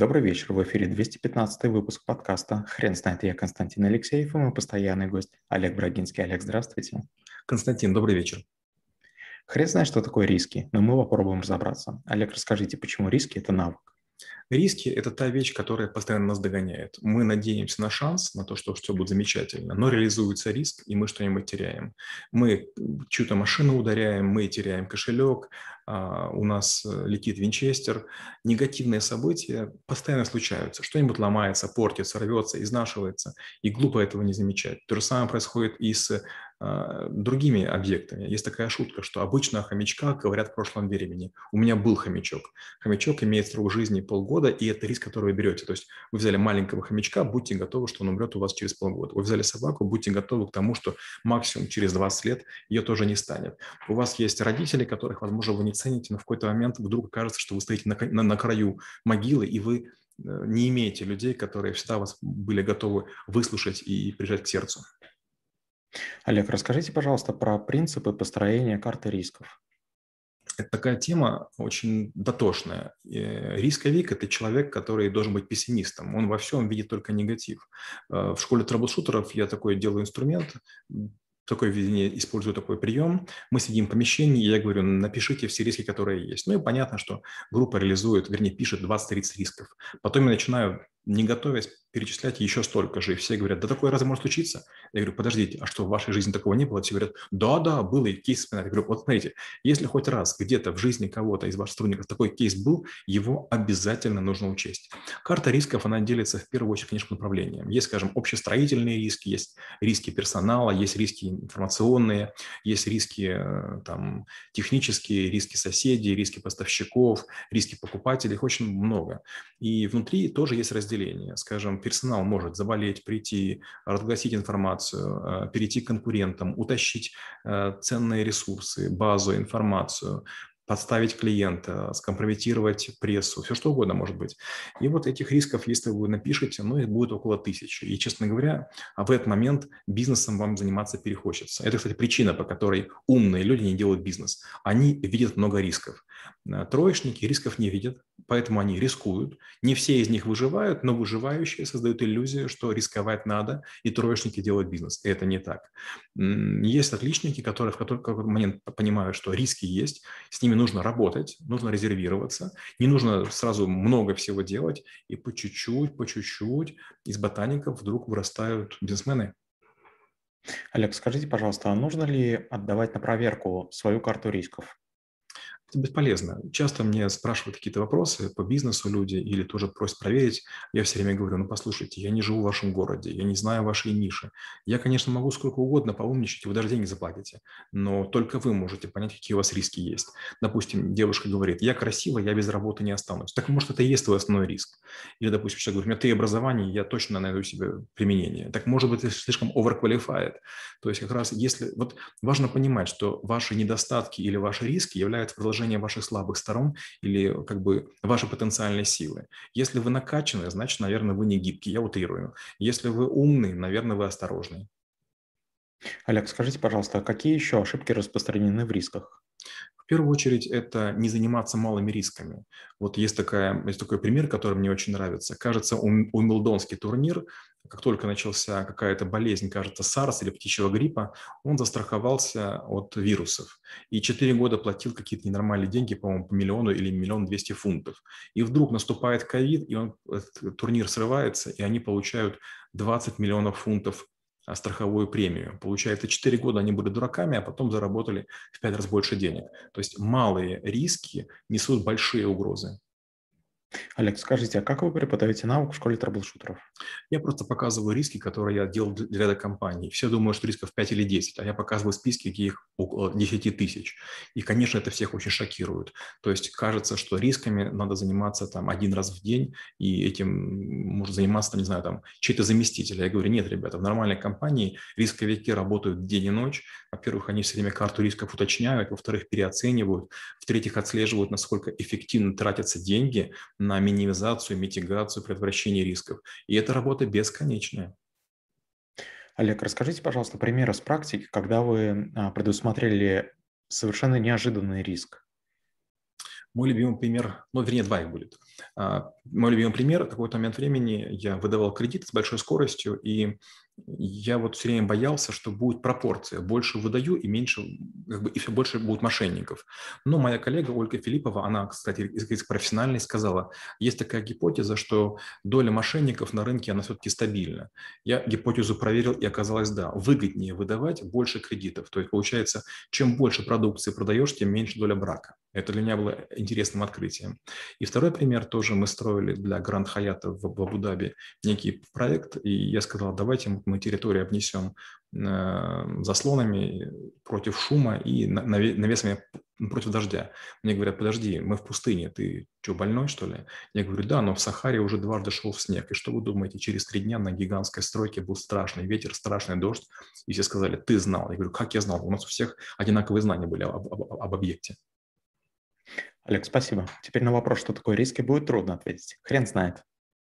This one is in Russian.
Добрый вечер, в эфире 215 выпуск подкаста «Хрен знает». Я Константин Алексеев и мой постоянный гость Олег Брагинский. Олег, здравствуйте. Константин, добрый вечер. Хрен знает, что такое риски, но мы попробуем разобраться. Олег, расскажите, почему риски – это навык? Риски – это та вещь, которая постоянно нас догоняет. Мы надеемся на шанс, на то, что все будет замечательно, но реализуется риск, и мы что-нибудь теряем. Мы чью-то машину ударяем, мы теряем кошелек, а, у нас э, летит винчестер. Негативные события постоянно случаются. Что-нибудь ломается, портится, рвется, изнашивается, и глупо этого не замечать. То же самое происходит и с другими объектами. Есть такая шутка, что обычно о хомячках говорят в прошлом времени. У меня был хомячок. Хомячок имеет срок жизни полгода, и это риск, который вы берете. То есть вы взяли маленького хомячка, будьте готовы, что он умрет у вас через полгода. Вы взяли собаку, будьте готовы к тому, что максимум через 20 лет ее тоже не станет. У вас есть родители, которых, возможно, вы не цените, но в какой-то момент вдруг кажется, что вы стоите на, на, на краю могилы, и вы э, не имеете людей, которые всегда вас были готовы выслушать и прижать к сердцу. Олег, расскажите, пожалуйста, про принципы построения карты рисков. Это такая тема очень дотошная. Э, рисковик – это человек, который должен быть пессимистом. Он во всем видит только негатив. Э, в школе трэблшутеров я такой делаю инструмент, такое видение, использую такой прием. Мы сидим в помещении, и я говорю, напишите все риски, которые есть. Ну и понятно, что группа реализует, вернее, пишет 20-30 рисков. Потом я начинаю не готовясь перечислять еще столько же. И все говорят, да такое разве может случиться? Я говорю, подождите, а что, в вашей жизни такого не было? Все говорят, да-да, было, и кейс вспоминать. Я говорю, вот смотрите, если хоть раз где-то в жизни кого-то из ваших сотрудников такой кейс был, его обязательно нужно учесть. Карта рисков, она делится в первую очередь, конечно, направлением. Есть, скажем, общестроительные риски, есть риски персонала, есть риски информационные, есть риски э, там, технические, риски соседей, риски поставщиков, риски покупателей, их очень много. И внутри тоже есть разделение. Скажем, персонал может заболеть, прийти, разгласить информацию, э, перейти к конкурентам, утащить э, ценные ресурсы, базу, информацию, подставить клиента, скомпрометировать прессу, все что угодно может быть. И вот этих рисков, если вы напишете, ну, их будет около тысячи. И, честно говоря, в этот момент бизнесом вам заниматься перехочется. Это, кстати, причина, по которой умные люди не делают бизнес. Они видят много рисков. Э, троечники рисков не видят, поэтому они рискуют. Не все из них выживают, но выживающие создают иллюзию, что рисковать надо, и троечники делают бизнес. Это не так. Есть отличники, которые в какой-то момент понимают, что риски есть, с ними нужно работать, нужно резервироваться, не нужно сразу много всего делать, и по чуть-чуть, по чуть-чуть из ботаников вдруг вырастают бизнесмены. Олег, скажите, пожалуйста, а нужно ли отдавать на проверку свою карту рисков? Это бесполезно. Часто мне спрашивают какие-то вопросы по бизнесу люди или тоже просят проверить. Я все время говорю, ну послушайте, я не живу в вашем городе, я не знаю вашей ниши. Я, конечно, могу сколько угодно поумничать, вы даже деньги заплатите, но только вы можете понять, какие у вас риски есть. Допустим, девушка говорит, я красивая, я без работы не останусь. Так может, это и есть твой основной риск. Или, допустим, человек говорит, у меня три образования, я точно найду себе применение. Так может быть, это слишком overqualified. То есть как раз если... Вот важно понимать, что ваши недостатки или ваши риски являются продолжением выражение ваших слабых сторон или как бы ваши потенциальные силы. Если вы накачаны, значит, наверное, вы не гибкий, я утрирую. Если вы умный, наверное, вы осторожный. Олег, скажите, пожалуйста, а какие еще ошибки распространены в рисках? первую очередь это не заниматься малыми рисками. Вот есть, такая, есть такой пример, который мне очень нравится. Кажется, Уимблдонский турнир, как только начался какая-то болезнь, кажется, SARS или птичьего гриппа, он застраховался от вирусов. И 4 года платил какие-то ненормальные деньги, по-моему, по миллиону или миллион двести фунтов. И вдруг наступает ковид, и он, турнир срывается, и они получают 20 миллионов фунтов а, страховую премию. Получается, 4 года они были дураками, а потом заработали в 5 раз больше денег. То есть малые риски несут большие угрозы. Олег, скажите, а как вы преподаете навык в школе трэблшутеров? Я просто показываю риски, которые я делал для ряда компаний. Все думают, что рисков 5 или 10, а я показываю списки, где их около 10 тысяч. И, конечно, это всех очень шокирует. То есть кажется, что рисками надо заниматься там один раз в день, и этим может заниматься, не знаю, там чей-то заместитель. Я говорю, нет, ребята, в нормальной компании рисковики работают день и ночь. Во-первых, они все время карту рисков уточняют, во-вторых, переоценивают, в-третьих, отслеживают, насколько эффективно тратятся деньги на минимизацию, митигацию, предотвращение рисков. И эта работа бесконечная. Олег, расскажите, пожалуйста, пример из практики, когда вы а, предусмотрели совершенно неожиданный риск. Мой любимый пример, ну, вернее, два их будет. А, мой любимый пример, в какой-то момент времени я выдавал кредит с большой скоростью, и я вот все время боялся, что будет пропорция. Больше выдаю и меньше, как бы, и все больше будет мошенников. Но моя коллега Ольга Филиппова, она, кстати, из профессиональной сказала, есть такая гипотеза, что доля мошенников на рынке, она все-таки стабильна. Я гипотезу проверил, и оказалось, да, выгоднее выдавать больше кредитов. То есть, получается, чем больше продукции продаешь, тем меньше доля брака. Это для меня было интересным открытием. И второй пример тоже мы строили для Гранд Хаята в Абу-Даби некий проект, и я сказал, давайте мы территорию обнесем э, заслонами против шума и навесами против дождя. Мне говорят, подожди, мы в пустыне, ты что, больной, что ли? Я говорю, да, но в Сахаре уже дважды шел снег. И что вы думаете, через три дня на гигантской стройке был страшный ветер, страшный дождь. И все сказали, ты знал. Я говорю, как я знал? У нас у всех одинаковые знания были об, об, об объекте. Олег, спасибо. Теперь на вопрос, что такое риски, будет трудно ответить. Хрен знает.